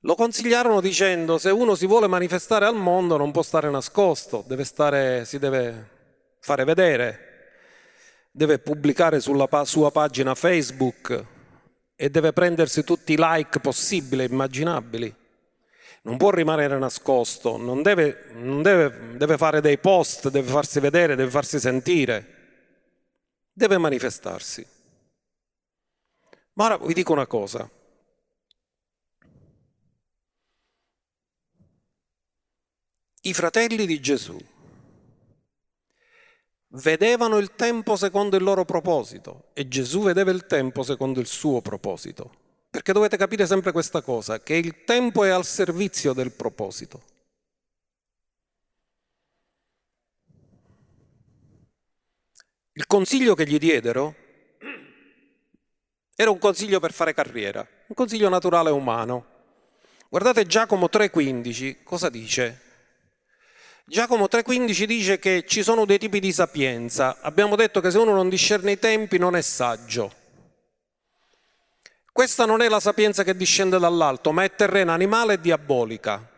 [SPEAKER 1] Lo consigliarono dicendo se uno si vuole manifestare al mondo non può stare nascosto, deve stare, si deve fare vedere, deve pubblicare sulla sua pagina Facebook e deve prendersi tutti i like possibili e immaginabili. Non può rimanere nascosto, non deve, non deve, deve fare dei post, deve farsi vedere, deve farsi sentire, deve manifestarsi. Ma ora vi dico una cosa. I fratelli di Gesù vedevano il tempo secondo il loro proposito e Gesù vedeva il tempo secondo il suo proposito. Perché dovete capire sempre questa cosa, che il tempo è al servizio del proposito. Il consiglio che gli diedero era un consiglio per fare carriera, un consiglio naturale e umano. Guardate Giacomo 3,15, cosa dice? Giacomo 3,15 dice che ci sono dei tipi di sapienza. Abbiamo detto che se uno non discerne i tempi non è saggio. Questa non è la sapienza che discende dall'alto, ma è terrena, animale e diabolica.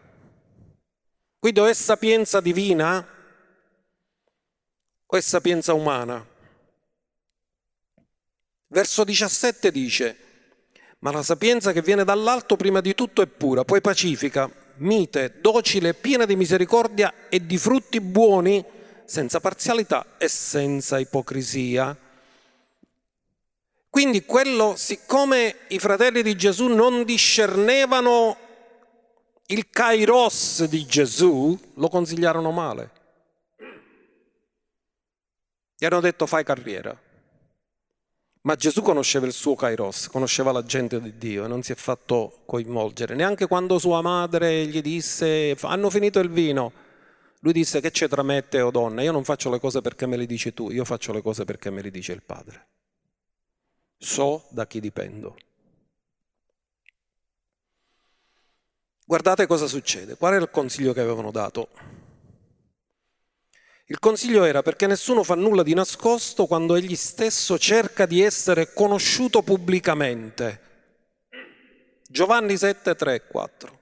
[SPEAKER 1] Quindi o è sapienza divina o è sapienza umana. Verso 17 dice, ma la sapienza che viene dall'alto prima di tutto è pura, poi pacifica, mite, docile, piena di misericordia e di frutti buoni, senza parzialità e senza ipocrisia. Quindi quello, siccome i fratelli di Gesù non discernevano il kairos di Gesù, lo consigliarono male. Gli hanno detto fai carriera. Ma Gesù conosceva il suo Kairos, conosceva la gente di Dio e non si è fatto coinvolgere. Neanche quando sua madre gli disse hanno finito il vino, lui disse che c'è tra me e te o donna, io non faccio le cose perché me le dici tu, io faccio le cose perché me le dice il Padre. So da chi dipendo. Guardate cosa succede. Qual era il consiglio che avevano dato? Il consiglio era perché nessuno fa nulla di nascosto quando egli stesso cerca di essere conosciuto pubblicamente. Giovanni 7, 3, 4.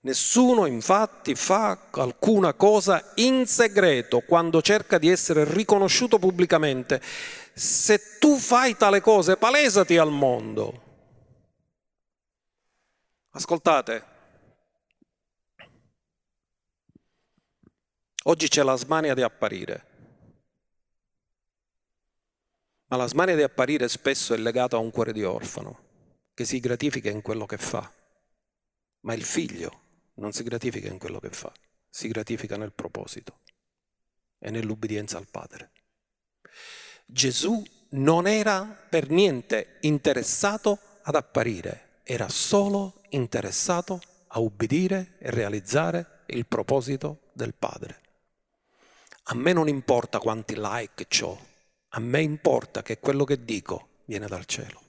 [SPEAKER 1] Nessuno infatti fa alcuna cosa in segreto quando cerca di essere riconosciuto pubblicamente. Se tu fai tale cose, palesati al mondo. Ascoltate, Oggi c'è la smania di apparire, ma la smania di apparire spesso è legata a un cuore di orfano che si gratifica in quello che fa, ma il figlio non si gratifica in quello che fa, si gratifica nel proposito e nell'ubbidienza al Padre. Gesù non era per niente interessato ad apparire, era solo interessato a ubbidire e realizzare il proposito del Padre. A me non importa quanti like ho, a me importa che quello che dico viene dal cielo.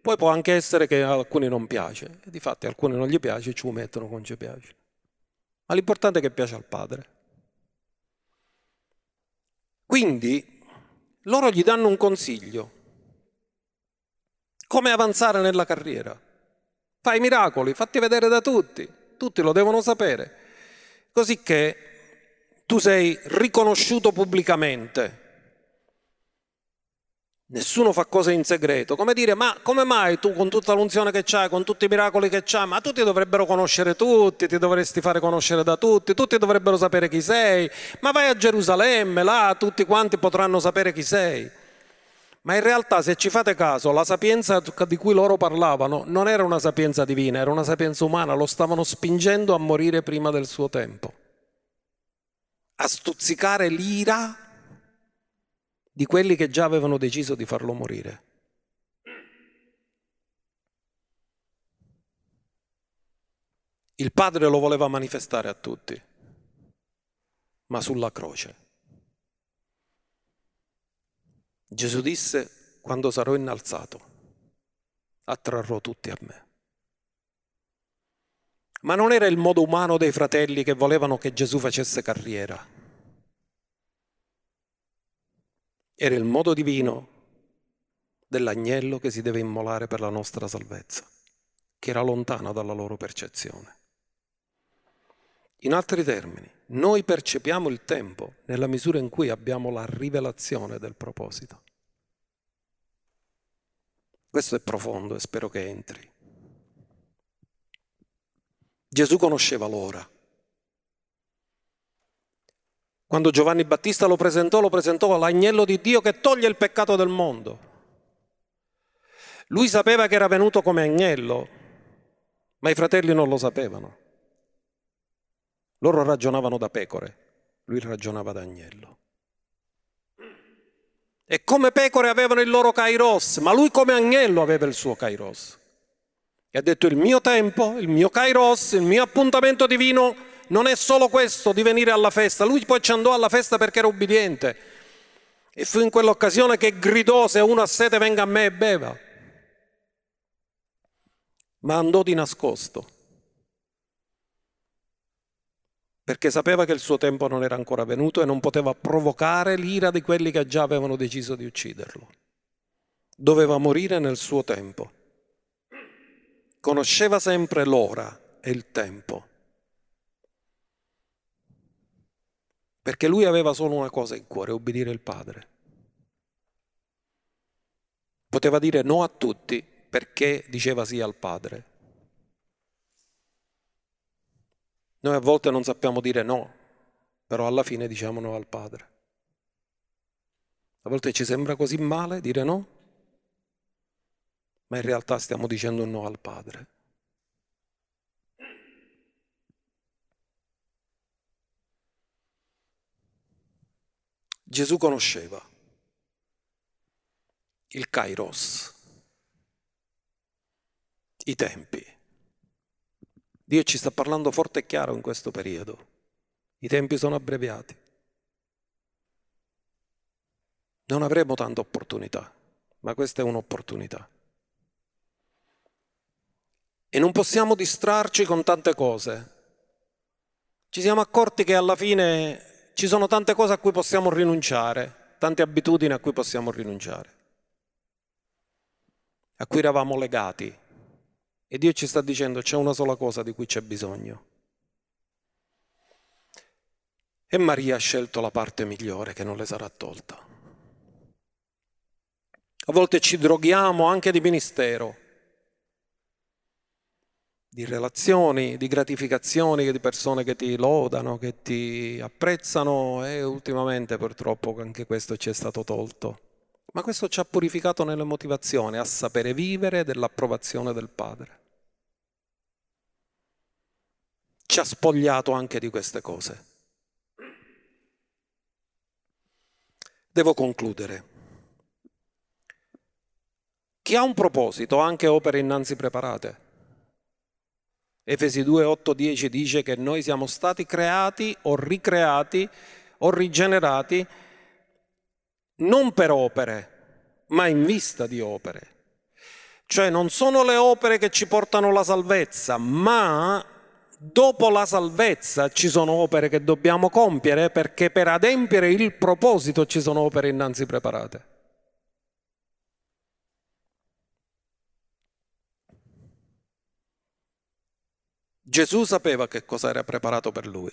[SPEAKER 1] Poi può anche essere che a alcuni non piace, e difatti a alcuni non gli piace, ci mettono con ci piace. Ma l'importante è che piace al Padre. Quindi loro gli danno un consiglio. Come avanzare nella carriera? Fai miracoli, fatti vedere da tutti, tutti lo devono sapere, così che tu sei riconosciuto pubblicamente. Nessuno fa cose in segreto. Come dire, ma come mai tu con tutta l'unzione che c'hai, con tutti i miracoli che c'hai, ma tutti dovrebbero conoscere tutti, ti dovresti fare conoscere da tutti, tutti dovrebbero sapere chi sei, ma vai a Gerusalemme, là tutti quanti potranno sapere chi sei. Ma in realtà, se ci fate caso, la sapienza di cui loro parlavano non era una sapienza divina, era una sapienza umana, lo stavano spingendo a morire prima del suo tempo, a stuzzicare l'ira di quelli che già avevano deciso di farlo morire. Il Padre lo voleva manifestare a tutti, ma sulla croce. Gesù disse, quando sarò innalzato, attrarrò tutti a me. Ma non era il modo umano dei fratelli che volevano che Gesù facesse carriera Era il modo divino dell'agnello che si deve immolare per la nostra salvezza, che era lontano dalla loro percezione. In altri termini, noi percepiamo il tempo nella misura in cui abbiamo la rivelazione del proposito. Questo è profondo e spero che entri. Gesù conosceva l'ora quando Giovanni Battista lo presentò, lo presentò all'agnello di Dio che toglie il peccato del mondo. Lui sapeva che era venuto come agnello, ma i fratelli non lo sapevano. Loro ragionavano da pecore, lui ragionava da agnello. E come pecore avevano il loro kairos, ma lui come agnello aveva il suo kairos. E ha detto il mio tempo, il mio kairos, il mio appuntamento divino non è solo questo di venire alla festa, lui poi ci andò alla festa perché era ubbidiente. E fu in quell'occasione che gridò se uno ha sete venga a me e beva, ma andò di nascosto perché sapeva che il suo tempo non era ancora venuto e non poteva provocare l'ira di quelli che già avevano deciso di ucciderlo. Doveva morire nel suo tempo. Conosceva sempre l'ora e il tempo. perché lui aveva solo una cosa in cuore, obbedire il Padre. Poteva dire no a tutti perché diceva sì al Padre. Noi a volte non sappiamo dire no, però alla fine diciamo no al Padre. A volte ci sembra così male dire no, ma in realtà stiamo dicendo no al Padre. Gesù conosceva il Kairos, i tempi. Dio ci sta parlando forte e chiaro in questo periodo. I tempi sono abbreviati. Non avremo tante opportunità, ma questa è un'opportunità. E non possiamo distrarci con tante cose. Ci siamo accorti che alla fine ci sono tante cose a cui possiamo rinunciare, tante abitudini a cui possiamo rinunciare, a cui eravamo legati. E Dio ci sta dicendo c'è una sola cosa di cui c'è bisogno. E Maria ha scelto la parte migliore che non le sarà tolta. A volte ci droghiamo anche di ministero di relazioni, di gratificazioni di persone che ti lodano, che ti apprezzano e ultimamente purtroppo anche questo ci è stato tolto. Ma questo ci ha purificato nelle motivazioni, a sapere vivere dell'approvazione del Padre. Ci ha spogliato anche di queste cose. Devo concludere. Chi ha un proposito ha anche opere innanzi preparate. Efesi 2, 8, 10 dice che noi siamo stati creati o ricreati o rigenerati non per opere, ma in vista di opere. Cioè non sono le opere che ci portano alla salvezza, ma dopo la salvezza ci sono opere che dobbiamo compiere perché per adempiere il proposito ci sono opere innanzi preparate. Gesù sapeva che cosa era preparato per lui.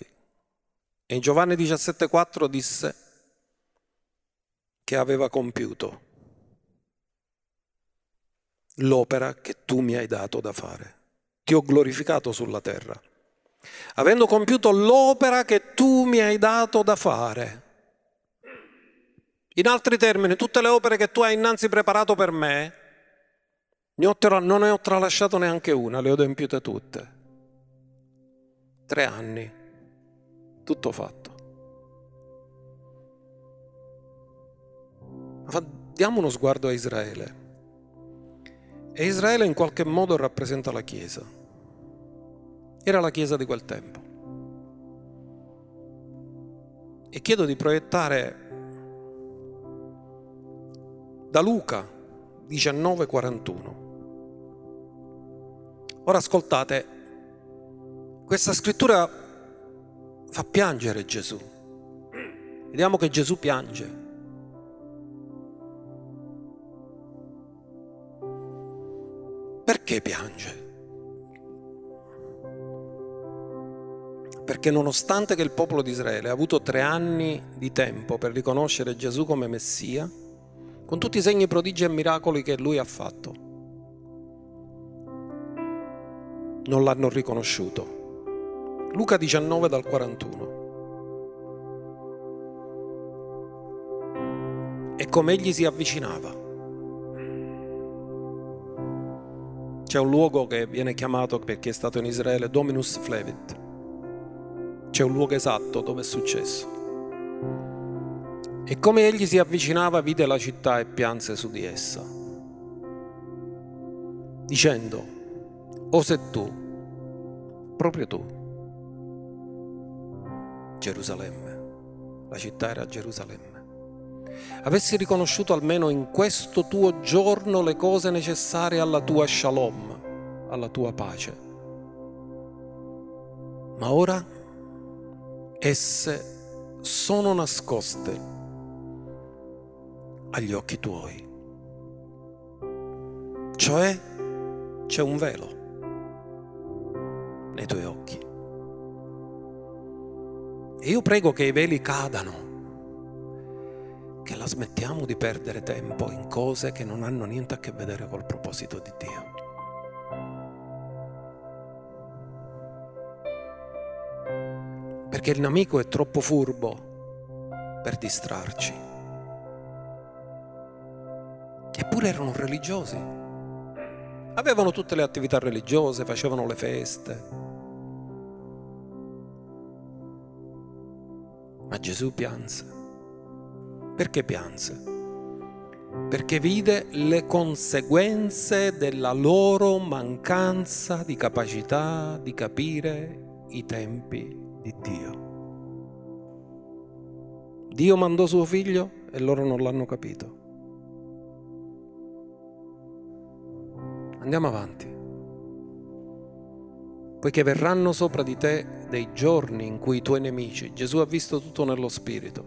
[SPEAKER 1] E in Giovanni 17,4 disse che aveva compiuto l'opera che tu mi hai dato da fare. Ti ho glorificato sulla terra avendo compiuto l'opera che tu mi hai dato da fare. In altri termini, tutte le opere che tu hai innanzi preparato per me, non ne ho tralasciato neanche una, le ho adempiute tutte. Tre anni, tutto fatto. Diamo uno sguardo a Israele. E Israele in qualche modo rappresenta la Chiesa. Era la Chiesa di quel tempo. E chiedo di proiettare da Luca 19:41. Ora ascoltate, questa scrittura fa piangere Gesù. Vediamo che Gesù piange. Perché piange? Perché nonostante che il popolo di Israele ha avuto tre anni di tempo per riconoscere Gesù come Messia, con tutti i segni, prodigi e miracoli che lui ha fatto, non l'hanno riconosciuto. Luca 19 dal 41. E come egli si avvicinava. C'è un luogo che viene chiamato, per chi è stato in Israele, Dominus Flevit c'è un luogo esatto dove è successo. E come egli si avvicinava vide la città e pianse su di essa, dicendo, o se tu, proprio tu, Gerusalemme, la città era Gerusalemme, avessi riconosciuto almeno in questo tuo giorno le cose necessarie alla tua shalom, alla tua pace. Ma ora esse sono nascoste agli occhi tuoi. Cioè c'è un velo nei tuoi occhi. E io prego che i veli cadano, che la smettiamo di perdere tempo in cose che non hanno niente a che vedere col proposito di Dio. Perché il nemico è troppo furbo per distrarci. Eppure erano religiosi. Avevano tutte le attività religiose, facevano le feste. Ma Gesù pianse. Perché pianse? Perché vide le conseguenze della loro mancanza di capacità di capire i tempi di Dio. Dio mandò suo figlio e loro non l'hanno capito. Andiamo avanti. Poiché verranno sopra di te dei giorni in cui i tuoi nemici, Gesù ha visto tutto nello spirito,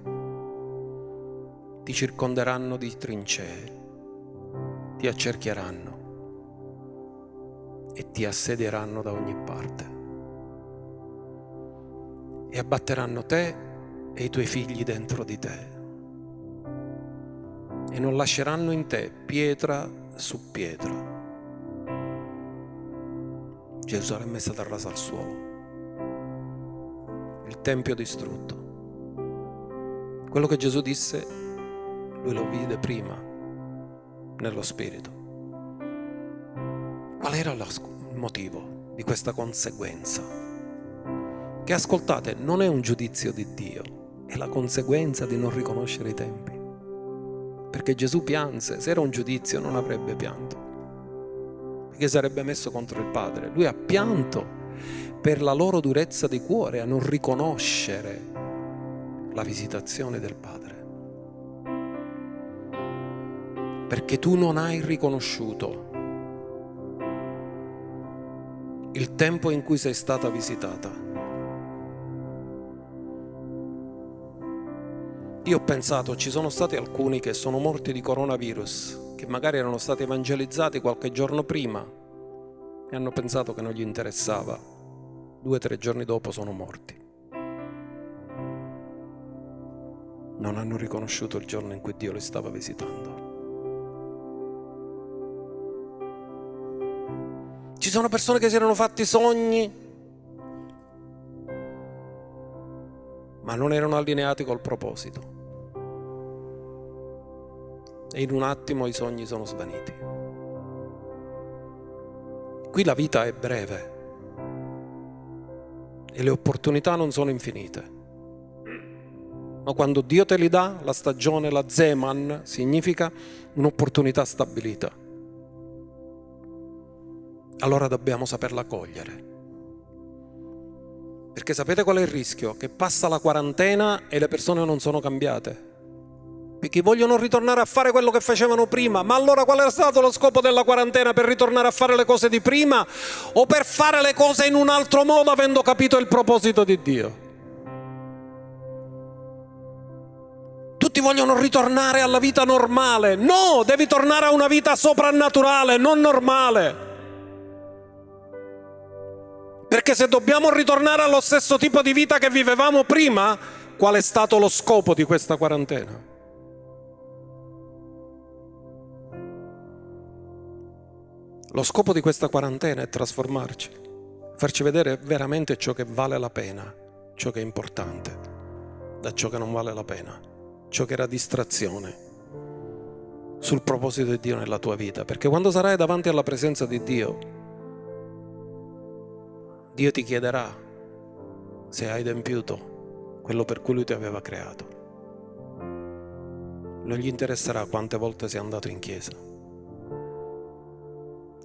[SPEAKER 1] ti circonderanno di trincee, ti accerchieranno e ti assedieranno da ogni parte e abbatteranno te e i tuoi figli dentro di te e non lasceranno in te pietra su pietra. Gerusalemme è stata rasa al suolo, il Tempio distrutto. Quello che Gesù disse, lui lo vide prima nello Spirito. Qual era il motivo di questa conseguenza? Che ascoltate non è un giudizio di Dio, è la conseguenza di non riconoscere i tempi. Perché Gesù pianse, se era un giudizio non avrebbe pianto, perché sarebbe messo contro il Padre. Lui ha pianto per la loro durezza di cuore, a non riconoscere la visitazione del Padre. Perché tu non hai riconosciuto il tempo in cui sei stata visitata. Io ho pensato, ci sono stati alcuni che sono morti di coronavirus, che magari erano stati evangelizzati qualche giorno prima e hanno pensato che non gli interessava. Due o tre giorni dopo sono morti. Non hanno riconosciuto il giorno in cui Dio li stava visitando. Ci sono persone che si erano fatti sogni, ma non erano allineati col proposito. E in un attimo i sogni sono svaniti. Qui la vita è breve e le opportunità non sono infinite. Ma quando Dio te li dà, la stagione, la Zeman, significa un'opportunità stabilita allora dobbiamo saperla cogliere. Perché sapete qual è il rischio? Che passa la quarantena e le persone non sono cambiate. Perché vogliono ritornare a fare quello che facevano prima. Ma allora qual era stato lo scopo della quarantena? Per ritornare a fare le cose di prima? O per fare le cose in un altro modo avendo capito il proposito di Dio? Tutti vogliono ritornare alla vita normale. No, devi tornare a una vita soprannaturale, non normale. Perché se dobbiamo ritornare allo stesso tipo di vita che vivevamo prima, qual è stato lo scopo di questa quarantena? Lo scopo di questa quarantena è trasformarci, farci vedere veramente ciò che vale la pena, ciò che è importante, da ciò che non vale la pena, ciò che era distrazione sul proposito di Dio nella tua vita, perché quando sarai davanti alla presenza di Dio, Dio ti chiederà se hai adempiuto quello per cui Lui ti aveva creato. Non gli interesserà quante volte sei andato in chiesa,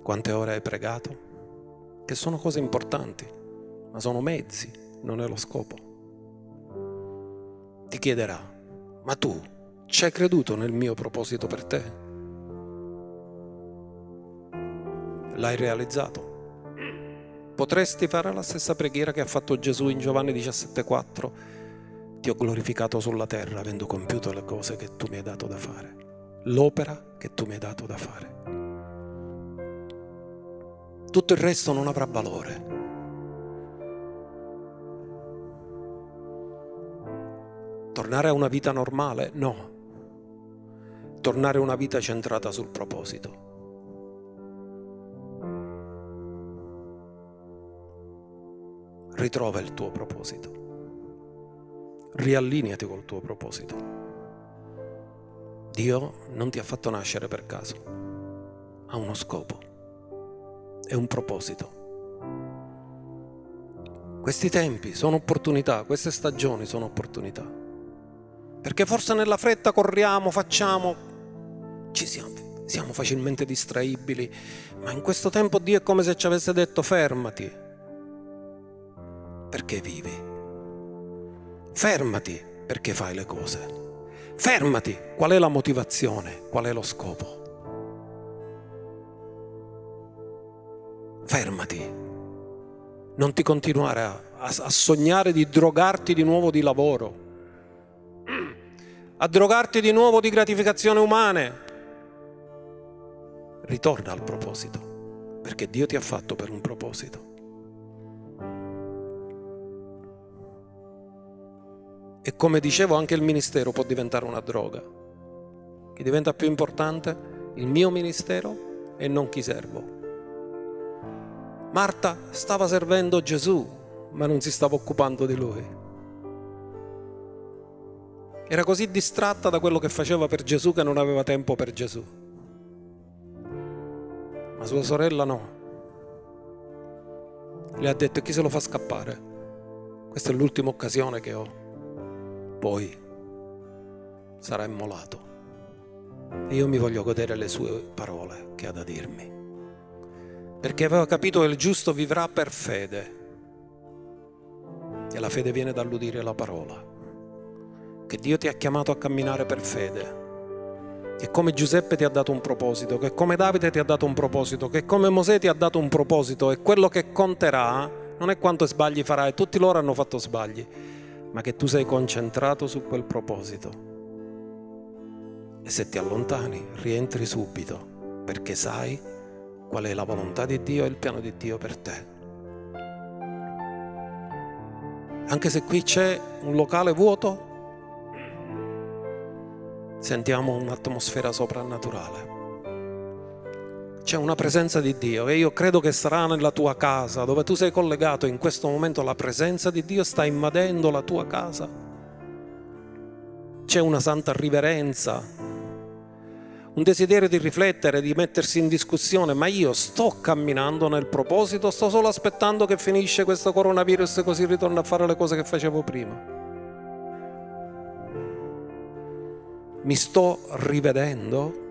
[SPEAKER 1] quante ore hai pregato, che sono cose importanti, ma sono mezzi, non è lo scopo. Ti chiederà, ma tu ci hai creduto nel mio proposito per te? L'hai realizzato? Potresti fare la stessa preghiera che ha fatto Gesù in Giovanni 17,4. Ti ho glorificato sulla terra avendo compiuto le cose che tu mi hai dato da fare, l'opera che tu mi hai dato da fare. Tutto il resto non avrà valore. Tornare a una vita normale? No. Tornare a una vita centrata sul proposito. Ritrova il tuo proposito. Riallineati col tuo proposito. Dio non ti ha fatto nascere per caso, ha uno scopo e un proposito. Questi tempi sono opportunità, queste stagioni sono opportunità. Perché forse nella fretta corriamo, facciamo, ci siamo, siamo facilmente distraibili, ma in questo tempo Dio è come se ci avesse detto fermati, perché vivi. Fermati perché fai le cose. Fermati, qual è la motivazione, qual è lo scopo. Fermati, non ti continuare a, a, a sognare di drogarti di nuovo di lavoro, a drogarti di nuovo di gratificazioni umane. Ritorna al proposito, perché Dio ti ha fatto per un proposito. E come dicevo anche il ministero può diventare una droga. Che diventa più importante il mio ministero e non chi servo. Marta stava servendo Gesù, ma non si stava occupando di lui. Era così distratta da quello che faceva per Gesù che non aveva tempo per Gesù. Ma sua sorella no. Le ha detto chi se lo fa scappare? Questa è l'ultima occasione che ho. Poi sarà immolato. Io mi voglio godere le sue parole che ha da dirmi. Perché aveva capito che il giusto vivrà per fede. E la fede viene dall'udire la parola. Che Dio ti ha chiamato a camminare per fede. Che come Giuseppe ti ha dato un proposito, che come Davide ti ha dato un proposito, che come Mosè ti ha dato un proposito e quello che conterà non è quanto sbagli farai, tutti loro hanno fatto sbagli, ma che tu sei concentrato su quel proposito e se ti allontani, rientri subito, perché sai qual è la volontà di Dio e il piano di Dio per te. Anche se qui c'è un locale vuoto, sentiamo un'atmosfera soprannaturale. C'è una presenza di Dio e io credo che sarà nella tua casa, dove tu sei collegato in questo momento, la presenza di Dio sta invadendo la tua casa. C'è una santa riverenza un desiderio di riflettere, di mettersi in discussione, ma io sto camminando nel proposito, sto solo aspettando che finisce questo coronavirus così ritorno a fare le cose che facevo prima. Mi sto rivedendo?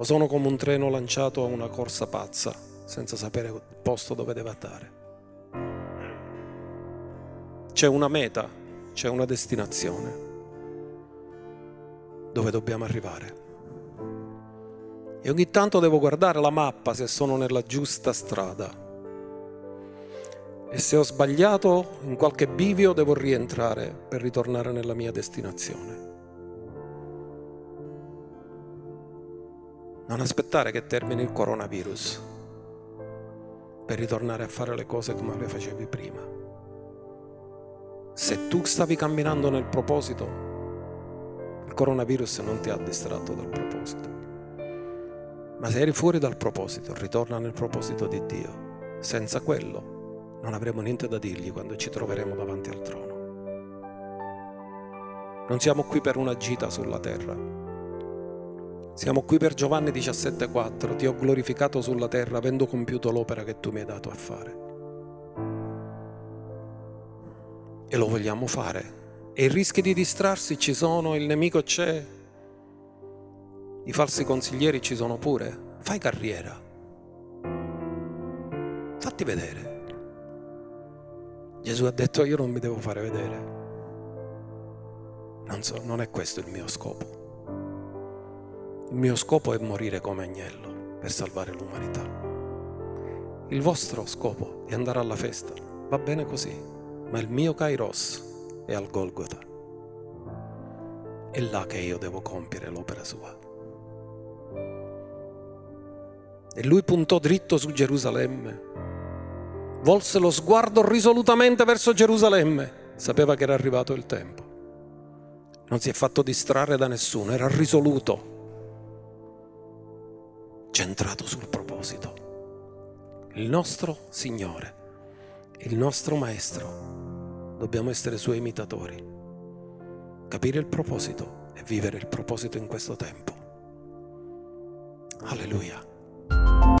[SPEAKER 1] O sono come un treno lanciato a una corsa pazza, senza sapere il posto dove deve andare? C'è una meta, c'è una destinazione dove dobbiamo arrivare. E ogni tanto devo guardare la mappa se sono nella giusta strada. E se ho sbagliato in qualche bivio devo rientrare per ritornare nella mia destinazione. Non aspettare che termini il coronavirus per ritornare a fare le cose come le facevi prima. Se tu stavi camminando nel proposito, coronavirus non ti ha distratto dal proposito. Ma se eri fuori dal proposito, ritorna nel proposito di Dio. Senza quello non avremo niente da dirgli quando ci troveremo davanti al trono. Non siamo qui per una gita sulla terra. Siamo qui per Giovanni 17,4. Ti ho glorificato sulla terra avendo compiuto l'opera che tu mi hai dato a fare. E lo vogliamo fare e i rischi di distrarsi ci sono, il nemico c'è, i falsi consiglieri ci sono pure. Fai carriera. Fatti vedere. Gesù ha detto io non mi devo fare vedere. Non so, non è questo il mio scopo. Il mio scopo è morire come agnello per salvare l'umanità. Il vostro scopo è andare alla festa. Va bene così, ma il mio Kairos e al Golgota. È là che io devo compiere l'opera sua. E lui puntò dritto su Gerusalemme, volse lo sguardo risolutamente verso Gerusalemme, sapeva che era arrivato il tempo. Non si è fatto distrarre da nessuno, era risoluto, centrato sul proposito. Il nostro Signore, il nostro Maestro, dobbiamo essere suoi imitatori, capire il proposito e vivere il proposito in questo tempo. Alleluia.